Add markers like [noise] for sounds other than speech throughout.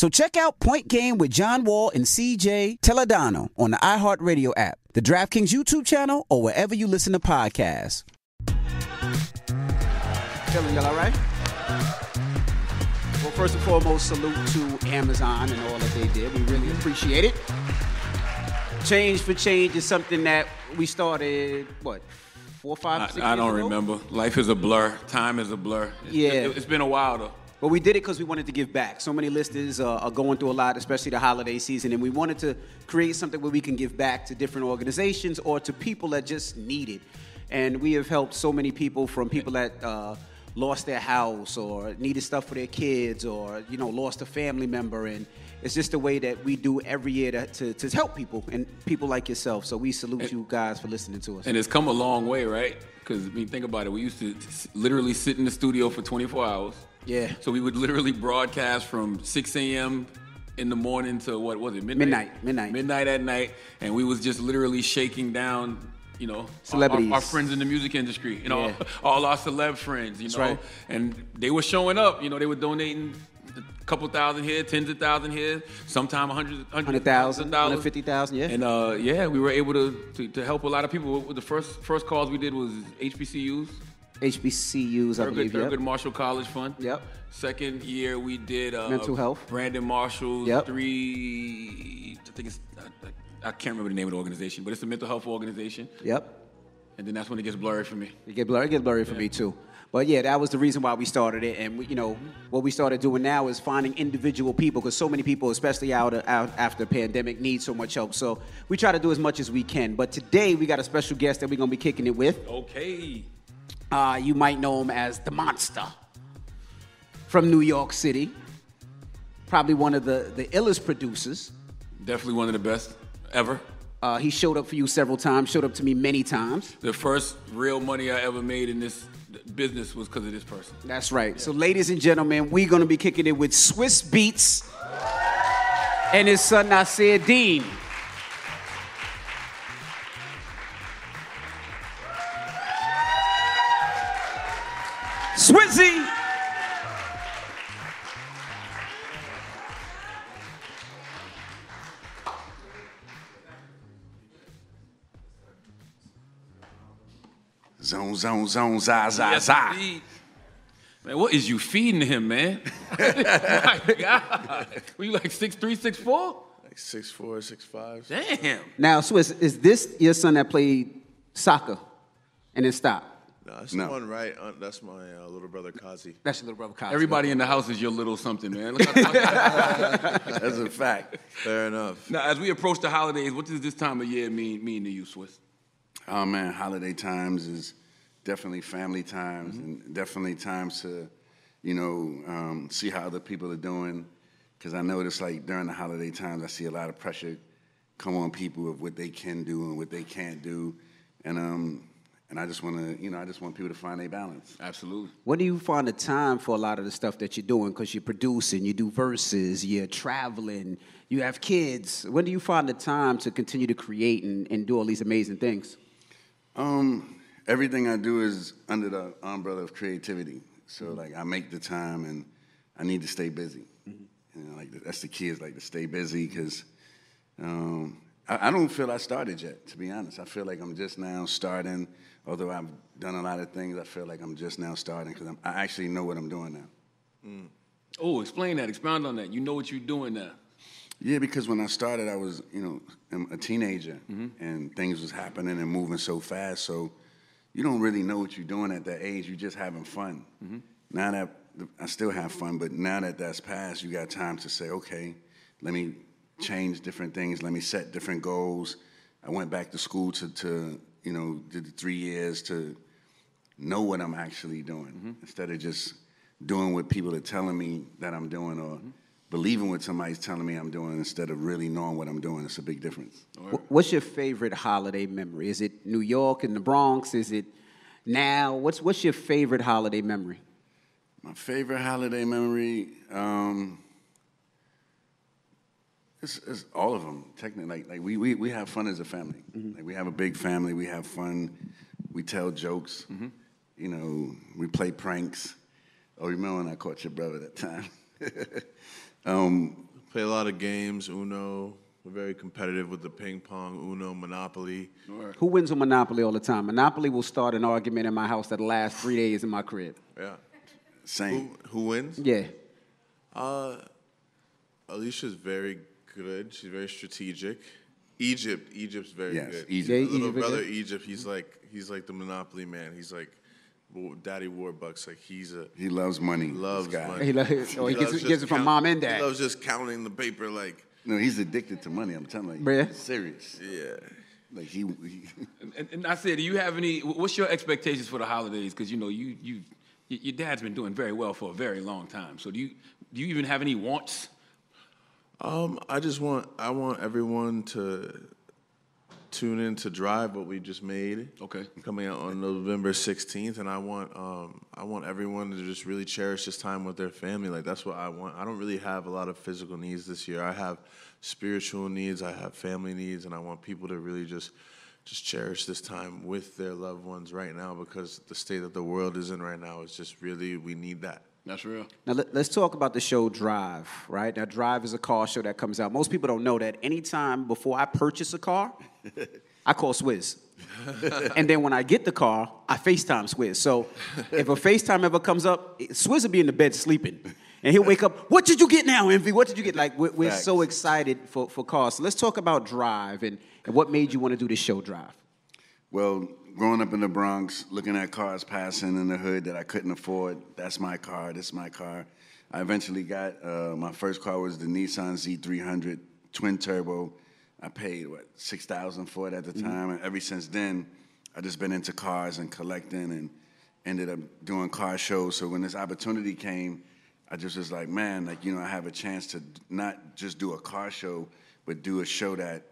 So check out Point Game with John Wall and CJ Toledano on the iHeartRadio app, the DraftKings YouTube channel, or wherever you listen to podcasts. Chilling, y'all all right? Well, first and foremost, salute to Amazon and all that they did. We really appreciate it. Change for Change is something that we started, what, four, five, six I, I don't ago? remember. Life is a blur. Time is a blur. It's, Yeah. it, has been a while though. But we did it because we wanted to give back. So many listeners uh, are going through a lot, especially the holiday season, and we wanted to create something where we can give back to different organizations or to people that just need it. And we have helped so many people from people that uh, lost their house or needed stuff for their kids or you know lost a family member, and it's just a way that we do every year to, to, to help people and people like yourself. So we salute you guys for listening to us. And it's come a long way, right? Because I mean, think about it. We used to literally sit in the studio for 24 hours. Yeah. So we would literally broadcast from 6 a.m. in the morning to what was it? Midnight. Midnight, midnight. Midnight at night, and we was just literally shaking down. You know, our- Celebrities. our, our friends in the music industry, you know, Yeah. all our celeb friends, you know, right. and they were showing up. You know, they were donating a couple thousand here, tens of thousand here, sometime a hundred, hundred 100,000, thousand dollars, 150,000, yeah. And uh, yeah, we were able to, to to help a lot of people. The first first calls we did was HBCUs, HBCUs, I Thurgood, believe. Thurgood Yep. Marshall College Fund. Yep. Second year we did uh, Mental health. Brandon Marshall. Yep. Three. I think it's. I, I can't remember the name of the organization, but it's a mental health organization. Yep. And then that's when it gets blurry for me. It get blurry, it gets blurry for me too. But yeah, that was the reason why we started it, and we, you know what we started doing now is finding individual people because so many people, especially out, out after the pandemic, need so much help. So we try to do as much as we can. But today we got a special guest that we're gonna be kicking it with. Okay. Uh, you might know him as the Monster from New York City. Probably one of the the illest producers. Definitely one of the best ever. Uh, he showed up for you several times. Showed up to me many times. The first real money I ever made in this business was because of this person. That's right. So, ladies and gentlemen, we're going to be kicking it with Swizz Beatz and his son Nasir Dean. Zone, zone, zone, za, za, Yes, za. indeed. Man, what is you feeding him, man? [laughs] My God. Were you like six three, six four? Like six four, six five. Damn. Now, Swizz, is this your son that played soccer and then stopped? No, that's No. the one right. Uh, that's my uh, little brother Kazi. That's your little brother, Kyle. Everybody in the house is your little something, man. [laughs] That's a fact. Fair enough. now, as we approach the holidays, what does this time of year mean mean to you, Swizz? Oh man, holiday times is definitely family times and definitely times to, you know, um, see how other people are doing. Because I notice like during the holiday times, I see a lot of pressure come on people of what they can do and what they can't do, and um, and I just want to, you know, I just want people to find their balance. Absolutely. When do you find the time for a lot of the stuff that you're doing? Because you're producing, you do Verzuz, you're traveling, you have kids. When do you find the time to continue to create and, and do all these amazing things? Um, everything I do is under the umbrella of creativity. So mm-hmm. like I make the time, and I need to stay busy. Mm-hmm. You know, like that's the key is like to stay busy because um, I, I don't feel I started yet. To be honest, I feel like I'm just now starting. Although I've done a lot of things, I feel like I'm just now starting because I actually know what I'm doing now. Mm. Oh, explain that. Expound on that. You know what you're doing now. Yeah, because when I started, I was, you know, a teenager, mm-hmm. and things was happening and moving so fast. So you don't really know what you're doing at that age. You're just having fun. Mm-hmm. Now that I still have fun, but now that that's passed, you got time to say, okay, let me change different things. Let me set different goals. I went back to school to, to you know, did the three years to know what I'm actually doing mm-hmm. instead of just doing what people are telling me that I'm doing or mm-hmm. Believing what somebody's telling me I'm doing instead of really knowing what I'm doing. It's a big difference. What's your favorite holiday memory? Is it New York and the Bronx? Is it now? What's what's your favorite holiday memory? My favorite holiday memory, um, it's, it's all of them. Technically, like, like we, we, we have fun as a family. Like we have a big family. We have fun. We tell jokes. You know, we play pranks. Oh, remember when I caught your brother that time? [laughs] um, Play a lot of games, Uno. We're very competitive with the ping pong, Uno, Monopoly. Who wins on Monopoly all the time? Monopoly will start an argument in my house that lasts three days in my crib. Yeah. same. Who, who wins? Yeah. Uh, Alicia's very good. She's very strategic. Egypt, Egypt's very Yes, good. Egypt. Yeah, little Egypt brother good. Egypt, he's like he's like the Monopoly man. He's like Wa- Daddy Warbucks. Like he's a He loves money. this loves guy. money. He, lo- oh, he, gets, loves he gets just it from count- mom and dad. He loves just counting the paper. Like No, he's addicted to money. I'm telling you. Yeah. He's serious. yeah. Like he, he And, and I said, do you have any? What's your expectations for the holidays? Because you know you you your dad's been doing very well for a very long time. So do you do you even have any wants? Um, I just want I want everyone to tune in to Drive, what we just made. Okay. Coming out on November 16th, and I want um, I want everyone to just really cherish this time with their family. Like that's what I want. I don't really have a lot of physical needs this year. I have spiritual needs. I have family needs, and I want people to really just just cherish this time with their loved ones right now because the state that the world is in right now is just really we need that. That's real. Now let, us talk about the show Drive, right? Now Drive is a car show that comes out. Most people don't know that anytime before I purchase a car, [laughs] I call Swizz. [laughs] and then when I get the car, I FaceTime Swizz. So if a FaceTime ever comes up, Swizz will be in the bed sleeping. And he'll wake up, what did you get now, Envy? What did you get? Like, we're, we're so excited for, for cars. So let's talk about Drive and, and what made you want to do this show Drive. Well, growing up in the Bronx, looking at cars passing in the hood that I couldn't afford, that's my car, this my car. I eventually got, uh, my first car was the Nissan Z300 twin turbo. I paid, what, 6000 for it at the time. And ever since then, i just been into cars and collecting and ended up doing car shows. So when this opportunity came, I just was like, man, like, you know, I have a chance to not just do a car show, but do a show that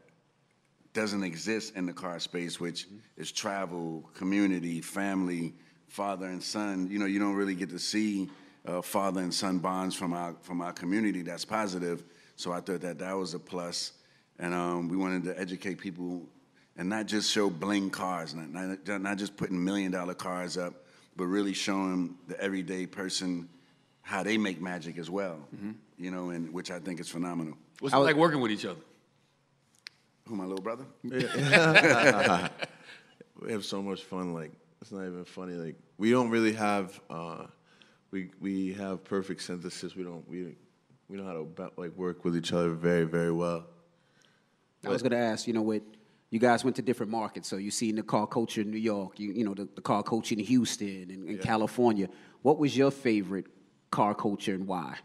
doesn't exist in the car space, which is travel, community, family, father and son. You know, you don't really get to see uh, father and son bonds from our from our community. That's positive. So I thought that that was a plus, and um, we wanted to educate people and not just show bling cars, not not, not just putting million dollar cars up, but really showing the everyday person how they make magic as well. You know, and which I think is phenomenal. What's it like working with each other? Who my little brother? [laughs] [laughs] we have so much fun. Like it's not even funny. Like we don't really have. Uh, we we have perfect synthesis. We don't we we know how to ba- like work with each other very very well. I was going to ask, you know, what you guys went to different markets, so you seen the car culture in New York, you you know, the, the car culture in Houston and, and California. What was your favorite car culture and why?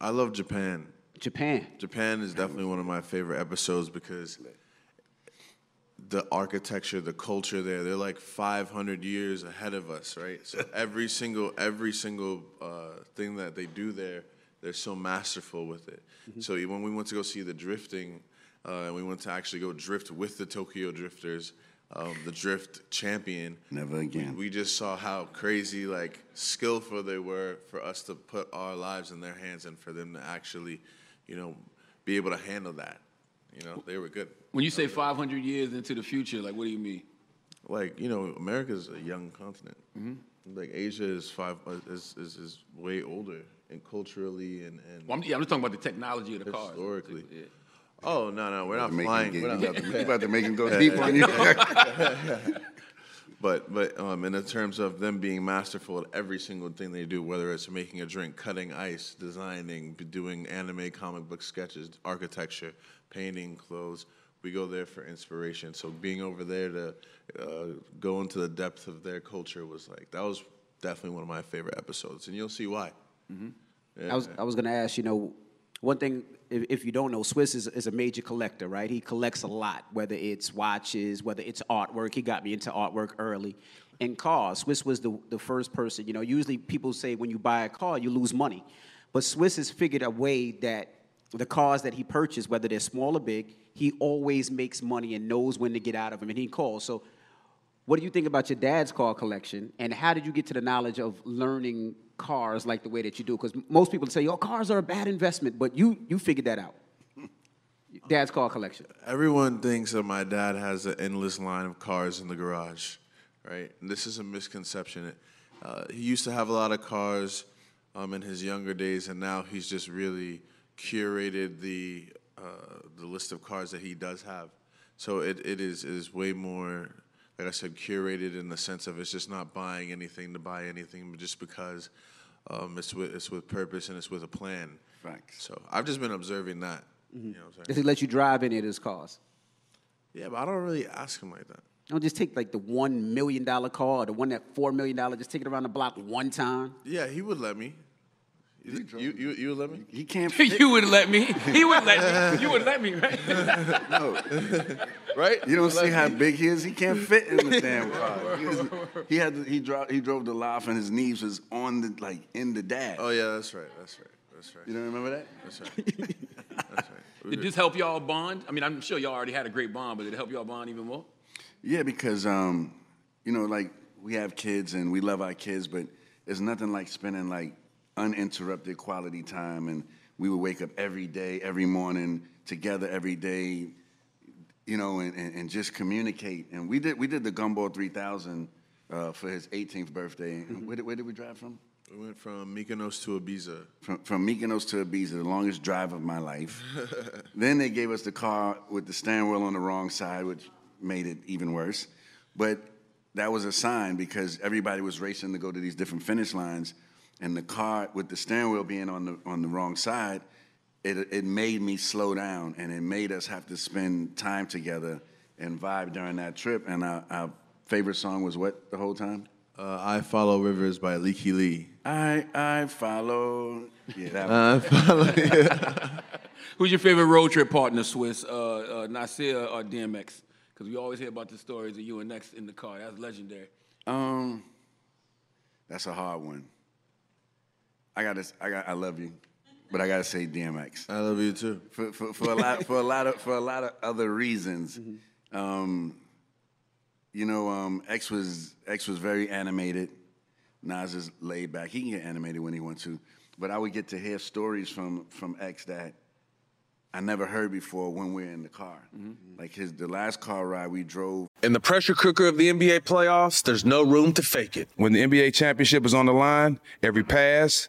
I love Japan. Japan. Japan is definitely one of my favorite episodes because the architecture, the culture there, they're like 500 years ahead of us, right? So [laughs] every single every single uh, thing that they do there, they're so masterful with it. So when we went to go see the drifting, uh, and we went to actually go drift with the Tokyo Drifters, um, the drift champion. Never again. We just saw how crazy, like skillful they were for us to put our lives in their hands and for them to actually, you know, be able to handle that. You know, they were good. When you say 500 years into the future, like what do you mean? Like you know, America's a young continent. Like Asia is five uh, is, is is way older and culturally and and Well, I'm, yeah, I'm just talking about the technology of the cars. historically. Yeah. Oh no no, we're not Make flying. get- We're not, about to- you about to make him go deep on you. But but um, in the terms of them being masterful at every single thing they do, whether it's making a drink, cutting ice, designing, doing anime, comic book sketches, architecture, painting, clothes, we go there for inspiration. So being over there to uh, go into the depth of their culture was like that was definitely one of my favorite episodes, and you'll see why. Yeah. I was I was going to ask, you know, one thing if, you don't know, Swizz is, is a major collector, right? He collects a lot, whether it's watches, whether it's artwork. He got me into artwork early. And cars, Swizz was the, the first person, you know, usually people say when you buy a car, you lose money. But Swizz has figured a way that the cars that he purchased, whether they're small or big, he always makes money and knows when to get out of them, and he calls. So, what do you think about your dad's car collection, and how did you get to the knowledge of learning cars like the way that you do? Because most people say, "Your cars are a bad investment," but you you figured that out. [laughs] Dad's car collection. Everyone thinks that my dad has an endless line of cars in the garage, right? And this is a misconception. Uh, he used to have a lot of cars um, in his younger days, and now he's just really curated the uh, the list of cars that he does have. So it, it is it is way more, like I said, curated in the sense of it's just not buying anything to buy anything, but just because um, it's with it's with purpose and it's with a plan. Facts. So I've just been observing that. You know what I'm saying? Does he let you drive any of his cars? Yeah, but I don't really ask him like that. Don't just take like the one million dollar car or the one that four million dollar. Just take it around the block one time. Yeah, he would let me. You, you, you, you would let me? He can't. Fit, [laughs] you would let me. He would let me. [laughs] You would let me, right? [laughs] No. right? you don't see how big he is. He can't fit in the damn car. He, was- he had to, he drove he drove the loft and his knees was on the like in the dash. Oh, yeah, that's right. That's right. That's right. You don't remember that? That's right. That's right. Did this help y'all bond? I mean, I'm sure y'all already had a great bond, but did it help y'all bond even more? Yeah, because um, you know, like we have kids and we love our kids, but it's nothing like spending like uninterrupted quality time. And we would wake up every day, every morning, together every day, you know, and, and, and just communicate. And we did we did the Gumball 3000 uh, for his 18th birthday. Where, did, where did we drive from? We went from Mykonos to Ibiza. From, from Mykonos to Ibiza, the longest drive of my life. [laughs] then they gave us the car with the steering wheel on the wrong side, which made it even worse. But that was a sign because everybody was racing to go to these different finish lines, and the car with the steering wheel being on the on the wrong side, it it made me slow down, and it made us have to spend time together and vibe during that trip. And our, our favorite song was what the whole time? Uh, I Follow Rivers by Lykke Li. I I follow. Yeah, that one. [laughs] Who's your favorite road trip partner, Swizz? Uh, uh, Nasir or DMX? Because we always hear about the stories of you and X in the car. That's legendary. Um, that's a hard one. I gotta, I got, I love you, but I gotta say DMX I love you too. for, for, for a lot, for a lot of, for a lot of other reasons. Um, you know, um, X was X was very animated. Nas is laid back. He can get animated when he wants to, but I would get to hear stories from from X that I never heard before when we're in the car. Like his the last car ride we drove In the pressure cooker of the NBA playoffs, there's no room to fake it. When the NBA championship is on the line, every pass,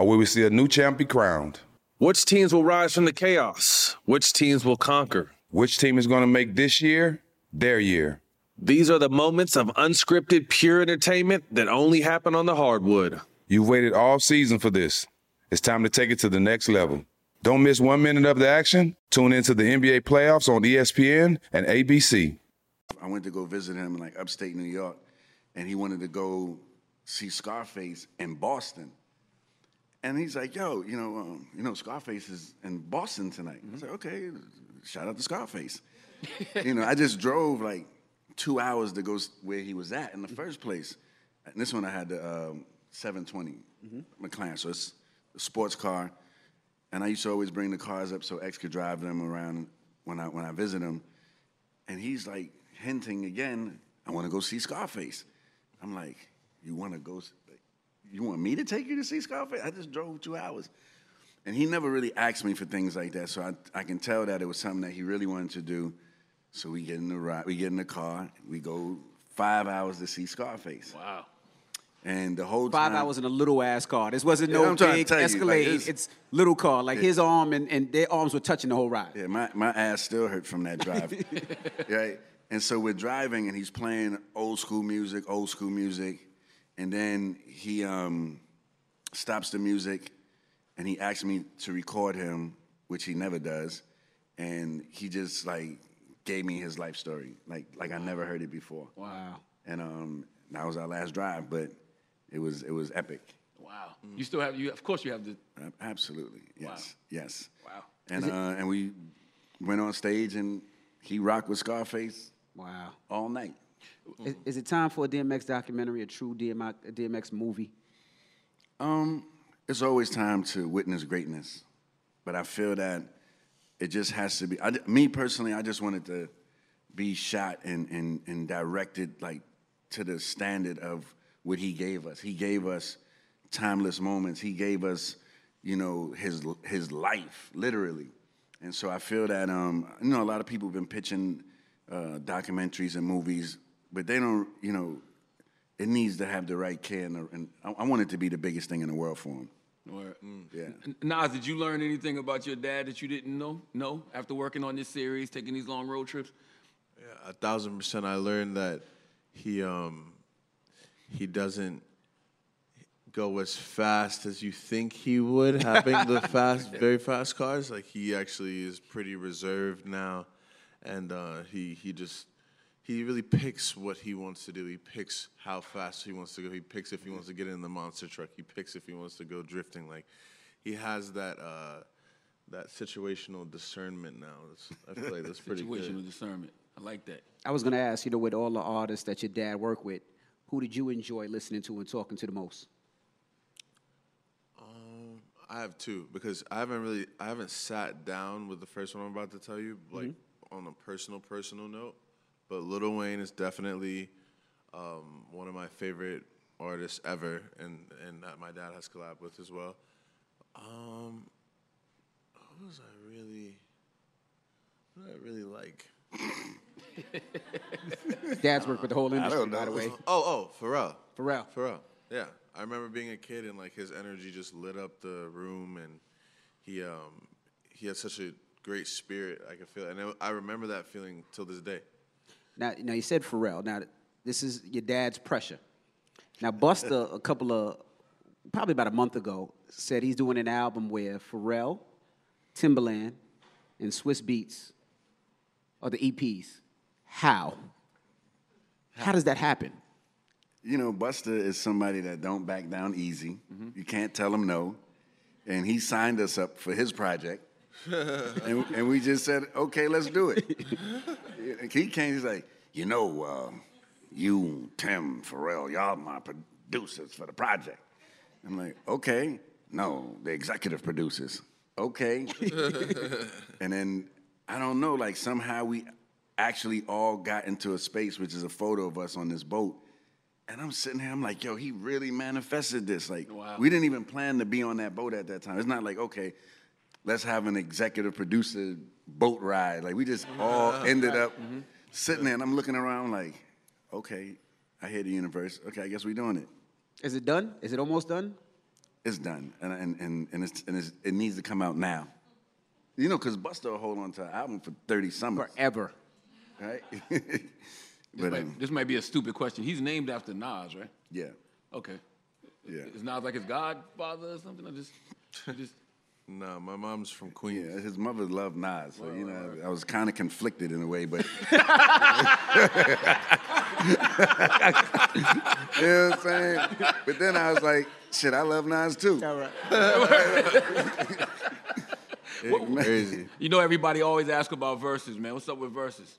or will we see a new champ be crowned? Which teams will rise from the chaos? Which teams will conquer? Which team is going to make this year their year? These are the moments of unscripted, pure entertainment that only happen on the hardwood. You've waited all season for this. It's time to take it to the next level. Don't miss one minute of the action. Tune into the NBA playoffs on ESPN and ABC. I went to go visit him in like upstate New York, and he wanted to go see Scarface in Boston. And he's like, "Yo, you know, um, you know, Scarface is in Boston tonight." I was like, "Okay, shout out to Scarface." [laughs] you know, I just drove like two hours to go where he was at in the first place. And this one I had the um, 720 McLaren, so it's a sports car. And I used to always bring the cars up so X could drive them around when I when I visit him. And he's like hinting again, I want to go see Scarface. I'm like, you want to go? S- You want me to take you to see Scarface? I just drove two hours. And he never really asked me for things like that. So I, I can tell that it was something that he really wanted to do. So we get in the ride, we get in the car, we go five hours to see Scarface. Wow. And the whole Five time, hours in a little ass car. This wasn't Yeah, no I'm trying to big tell you, like, Escalade. it's- it's little car. Like his arm and, and their arms were touching the whole ride. Yeah, my, my ass still hurt from that drive. [laughs] right? And so we're driving and he's playing old school music, old school music. And then he um, stops the music and he asks me to record him which he never does, and he just like gave me his life story, like like I never heard it before. Wow. And um, that was our last drive, but it was it was epic. Wow. You still have you. Of course, you have the. Ab- Absolutely, yes, yes. Wow. And uh, and we went on stage and he rocked with Scarface Wow. all night. Is, is it time for a DMX documentary, a true DMX, a DMX movie? Um, it's always time to witness greatness, but I feel that it just has to be. I, me personally, I just wanted to be shot and, and and directed like to the standard of what he gave us. He gave us timeless moments. He gave us, you know, his his life literally, and so I feel that um, you know a lot of people have been pitching uh, documentaries and movies, but they don't, you know, it needs to have the right care, and, the, and I, I want it to be the biggest thing in the world for him. Or, Yeah. N- Nas, did you learn anything about your dad that you didn't know? No, after working on this series, taking these long road trips. Yeah, a thousand percent. I learned that he um he doesn't go as fast as you think he would, having the [laughs] fast, very fast cars. Like he actually is pretty reserved now, and uh, he he just he really picks what he wants to do. He picks how fast he wants to go. He picks if he wants to get in the monster truck. He picks if he wants to go drifting. Like he has that. Uh, that situational discernment now. It's, I feel like that's pretty good. Situational discernment. I like that. I was going to ask, you know, with all the artists that your dad worked with, who did you enjoy listening to and talking to the most? I have two because I haven't really I haven't sat down with the first one I'm about to tell you like on a personal personal note. But Lil Wayne is definitely um, one of my favorite artists ever, and and that my dad has collabed with as well. Um, who was I really? Who did I really like? [laughs] Dad's worked with the whole industry, by the way. Oh, oh, Pharrell. Pharrell. Pharrell. Yeah, I remember being a kid and like his energy just lit up the room, and he um he had such a great spirit. I could feel, it. and I- I remember that feeling till this day. Now, now you said Pharrell. Now, this is your dad's pressure. Now, Busta, a couple of, probably about a month ago, said he's doing an album where Pharrell, Timbaland, and Swizz Beatz are the EPs. How? How does that happen? You know, Busta is somebody that don't back down easy. Mm-hmm. You can't tell him no. And he signed us up for his project. [laughs] and, and we just said, okay, let's do it. [laughs] he came, he's like, you know, uh, you, Tim, Pharrell, y'all my producers for the project. I'm like, okay. No, the executive producers. Okay. [laughs] and then I don't know, like somehow we actually all got into a space, which is a photo of us on this boat. And I'm sitting here, I'm like, yo, he really manifested this. Like, Wow. we didn't even plan to be on that boat at that time. It's not like, okay, let's have an executive producer boat ride. Like, we just all ended up sitting there, and I'm looking around like, okay, I hear the universe. Okay, I guess we're doing it. Is it done? Is it almost done? It's done, and and and, and, it's, and it's, it needs to come out now. You know, because Busta will hold on to an album for 30 summers, Forever. right? [laughs] This, but might, um, this might be a stupid question. He's named after Nas, right? yeah, Okay. yeah, Is Nas like his godfather or something? I just, I just. No, my mom's from Queens. yeah. His mother loved Nas, so you know, I was kind of conflicted in a way, but [laughs] [laughs] you know what I'm saying. But then I was like, shit, I love Nas too. All right. [laughs] Crazy. You know, everybody always asks about Verzuz, man. What's up with Verzuz?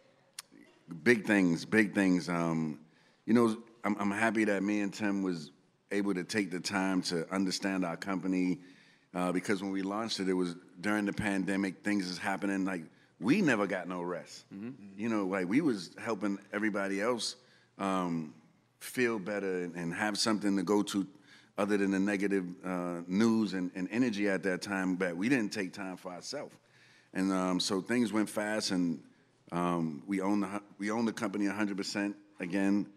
big things, big things. Um, you know, I'm, I'm happy that me and Tim was able to take the time to understand our company uh, because when we launched it, it was during the pandemic. Things is happening. Like we never got no rest. You know, like we was helping everybody else um, feel better and, have something to go to other than the negative uh, news and, and energy at that time. But we didn't take time for ourselves, and um, so things went fast and. Um, we own the we own the company 100 percent again,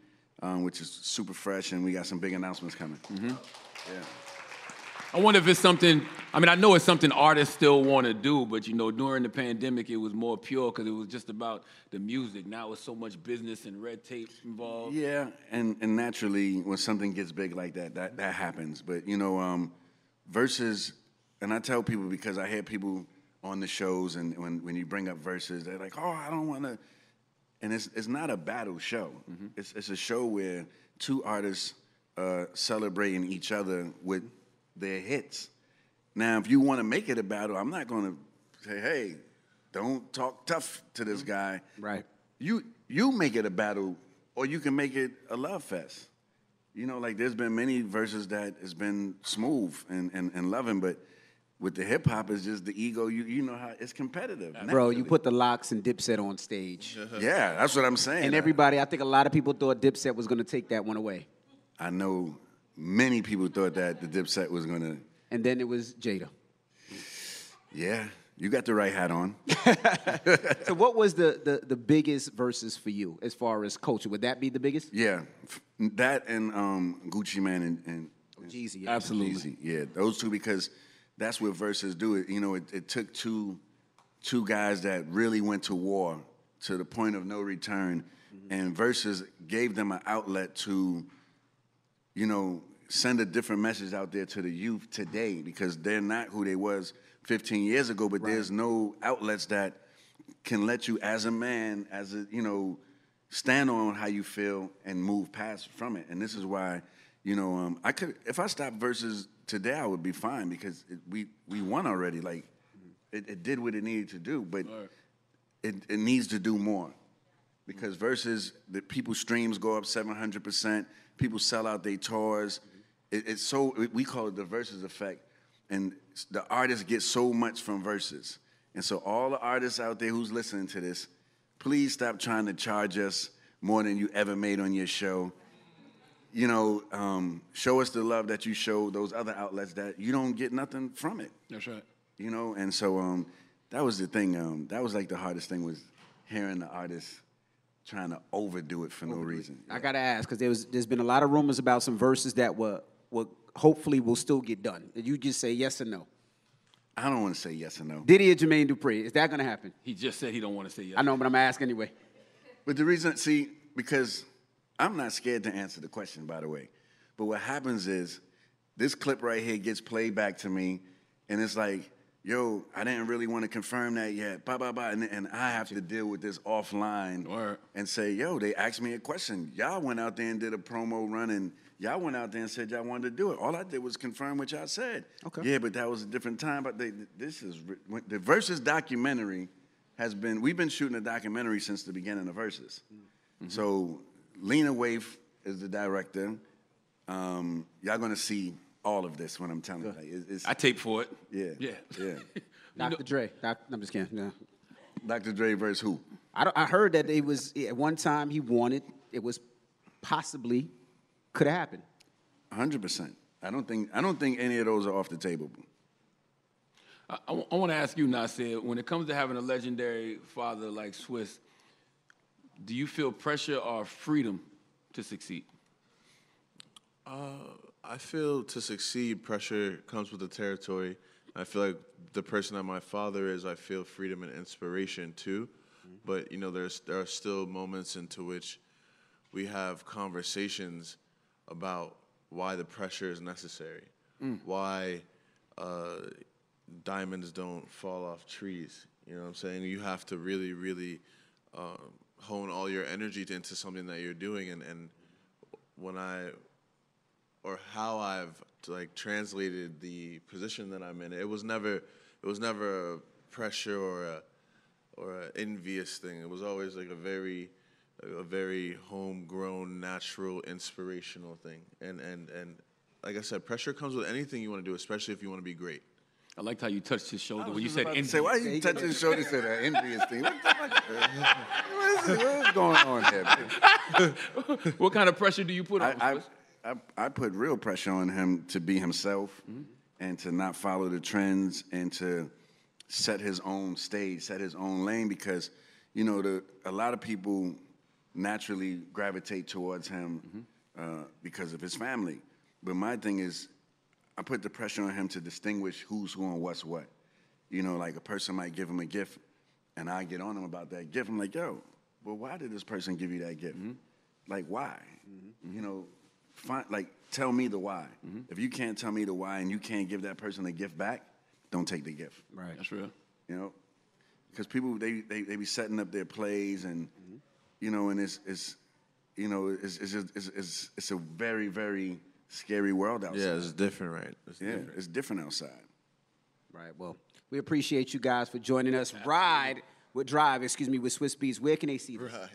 um, which is super fresh, and we got some big announcements coming. Yeah. I wonder if it's something. I mean, I know it's something artists still want to do, but you know, during the pandemic, it was more pure because it was just about the music. Now it's so much business and red tape involved. Yeah, and and naturally, when something gets big like that, that that happens. But you know, um, Verzuz, and I tell people because I hear people on the shows and when, when you bring up Verzuz, they're like, oh, I don't want to. And it's, it's not a battle show. It's, it's a show where two artists uh, celebrating each other with their hits. Now, if you want to make it a battle, I'm not going to say, hey, don't talk tough to this mm-hmm. guy. Right. You you make it a battle, or you can make it a love fest. You know, like there's been many verses that has been smooth and, and, and loving, but with the hip hop, it's just the ego. You you know how it's competitive. Bro, you put the LOX and Dipset on stage. [laughs] yeah, that's what I'm saying. And everybody, I think a lot of people thought Dipset was going to take that one away. I know many people thought that the Dipset was gonna. And then it was Jada. Yeah, you got the right hat on. [laughs] So what was the, the, the biggest verses for you as far as culture? Would that be the biggest? Yeah, that and um, Gucci Mane and, and Jeezy. yeah. Absolutely. Jeezy. Yeah, those two because that's what Verzuz do. It you know it, it took two two guys that really went to war to the point of no return, and Verzuz gave them an outlet to, you know, send a different message out there to the youth today because they're not who they was 15 years ago. But there's no outlets that can let you, as a man, as a you know, stand on how you feel and move past from it. And this is why, you know, um, I could if I stopped Verzuz today, I would be fine because it, we we won already. Like it, it did what it needed to do, but it, it needs to do more because Verzuz the people streams go up 700%, people sell out their tours. It, it's so, we call it the Verzuz effect. And the artists get so much from Verzuz. And so all the artists out there who's listening to this, please stop trying to charge us more than you ever made on your show. You know, um, show us the love that you show those other outlets that you don't get nothing from it That's right. you know and so um that was the thing um that was like the hardest thing was hearing the artists trying to overdo it for no reason I gotta ask because there was there's been a lot of rumors about some verses that were were hopefully will still get done. You just say yes or no. i don't want to say yes or no Diddy or Jermaine Dupri, is that gonna happen? He just said he don't want to say yes. I know, but I'm gonna ask anyway. but the reason see because i'm not scared to answer the question by the way but what happens is this clip right here gets played back to me and it's like yo i didn't really want to confirm that yet blah blah blah and, and i have to deal with this offline Word. and say, yo, they asked me a question. Y'all went out there and did a promo run, and y'all went out there and said y'all wanted to do it. All I did was confirm what y'all said. Okay. Yeah, but that was a different time. But they, this is the Verzuz documentary has been. We've been shooting a documentary since the beginning of Verzuz. So Lena Waithe is the director. Um, y'all gonna see all of this when I'm telling you. Like, it- it's, I tape for it. yeah, Yeah. yeah. [laughs] Dr. Dre. Doc, I'm just kidding. Yeah. Dr. Dre versus who? I, don't- I heard that it was at one time he wanted it was possibly could have happened. hundred percent. I don't think I don't think any of those are off the table. I, I want to ask you, Nasir, when it comes to having a legendary father like Swizz, do you feel pressure or freedom to succeed? Uh, I feel to succeed, pressure comes with the territory. I feel like the person that my father is, I feel freedom and inspiration too. But you know, there's there are still moments into which we have conversations about why the pressure is necessary, why uh, diamonds don't fall off trees. You know what I'm saying? You have to really, really um, hone all your energy into something that you're doing. And, and when I or how I've like translated the position that I'm in. It was never it was never a pressure or a or an envious thing. It was always like a very a very homegrown, natural, inspirational thing. And and and like I said, pressure comes with anything you want to do, especially if you want to be great. I liked how you touched his shoulder when you said about to. Say, why you touching his shoulder? Said that envious thing. What the fuck? [laughs] what, is, what is going on here? [laughs] What kind of pressure do you put on I, I, I, put real pressure on him to be himself mm-hmm. and to not follow the trends and to set his own stage, set his own lane because, you know, the, a lot of people naturally gravitate towards him mm-hmm. uh, because of his family. But my thing is, I put the pressure on him to distinguish who's who and what's what. You know, like a person might give him a gift, and I get on him about that gift. I'm like, yo, well, why did this person give you that gift? Mm-hmm. Like, why? You know, find like tell me the why. Mm-hmm. If you can't tell me the why and you can't give that person a gift back, don't take the gift. Right. That's real. You know, because people they, they they be setting up their plays and mm-hmm. you know, and it's it's you know it's it's just, it's, it's it's a very very scary world outside. Yeah, it's different, right? It's yeah, different. it's different outside. Right. Well, we appreciate you guys for joining us. Ride with Drive, excuse me, with Swizz Beatz. Where can they see this? Ride.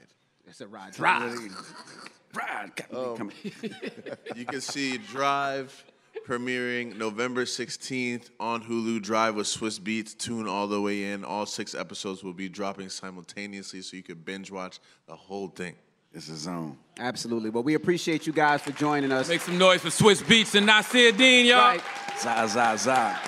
It's a ride. Drive. [laughs] Really, Ride, got me Oh. You can see Drive premiering November 16th on Hulu. Drive with Swizz Beatz. Tune all the way in. All six episodes will be dropping simultaneously, so you can binge watch the whole thing. It's a zone. Absolutely. Well, we appreciate you guys for joining us. Make some noise for Swizz Beatz and Nasir Dean, y'all. Right. Za za za.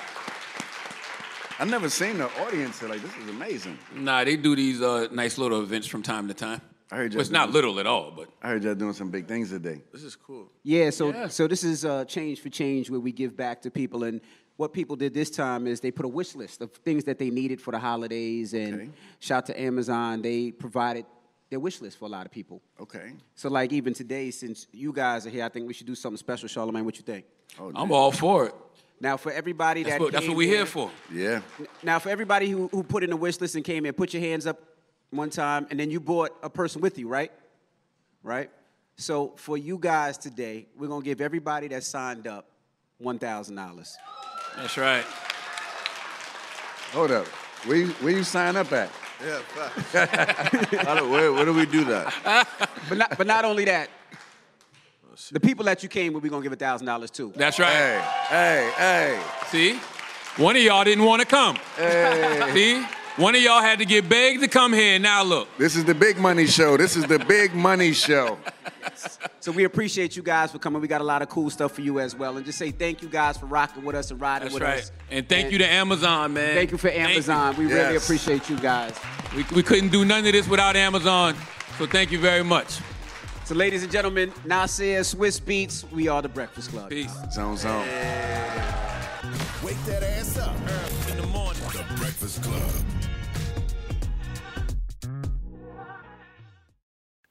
I've never seen the audience say, like this is amazing. Nah, they do these uh, nice little events from time to time. I heard Well, y'all it's not little at all, but I heard y'all doing some big things today. This is cool. Yeah, so Yeah. so this is uh, Change for Change where we give back to people. And what people did this time is they put a wish list of things that they needed for the holidays. And Okay. shout to Amazon, they provided their wish list for a lot of people. Okay. So like even today, since you guys are here, I think we should do something special. Charlamagne, what you think? Oh, I'm all for it. Now for everybody That's that what, that's what we're here for. Yeah. Now for everybody who, who put in the wish list and came in, put your hands up one time, and then you brought a person with you, right? Right. So for you guys today, we're gonna give everybody that signed up one thousand dollars. That's right. Hold up. Where you, where you sign up at? Yeah, facts. [laughs] How do- where, where do we do that? [laughs] But not, but not only that, the people that you came with, we're gonna give thousand dollars too. That's right. Hey, hey, hey. See? One of y'all didn't want to come. Hey. See? One of y'all had to get begged to come here. Now look. This is the big money show. This is the big money show. So we appreciate you guys for coming. We got a lot of cool stuff for you as well, and just say thank you guys for rocking with us and riding That's with right. us. And thank you to Amazon, man. Thank you for Amazon. We really appreciate you guys. We, we couldn't do none of this without Amazon. So thank you very much. So, ladies and gentlemen, Nasir, Swizz Beatz, we are the Breakfast Club. Peace. Zone, zone. Wake that ass up. In the morning. The Breakfast Club.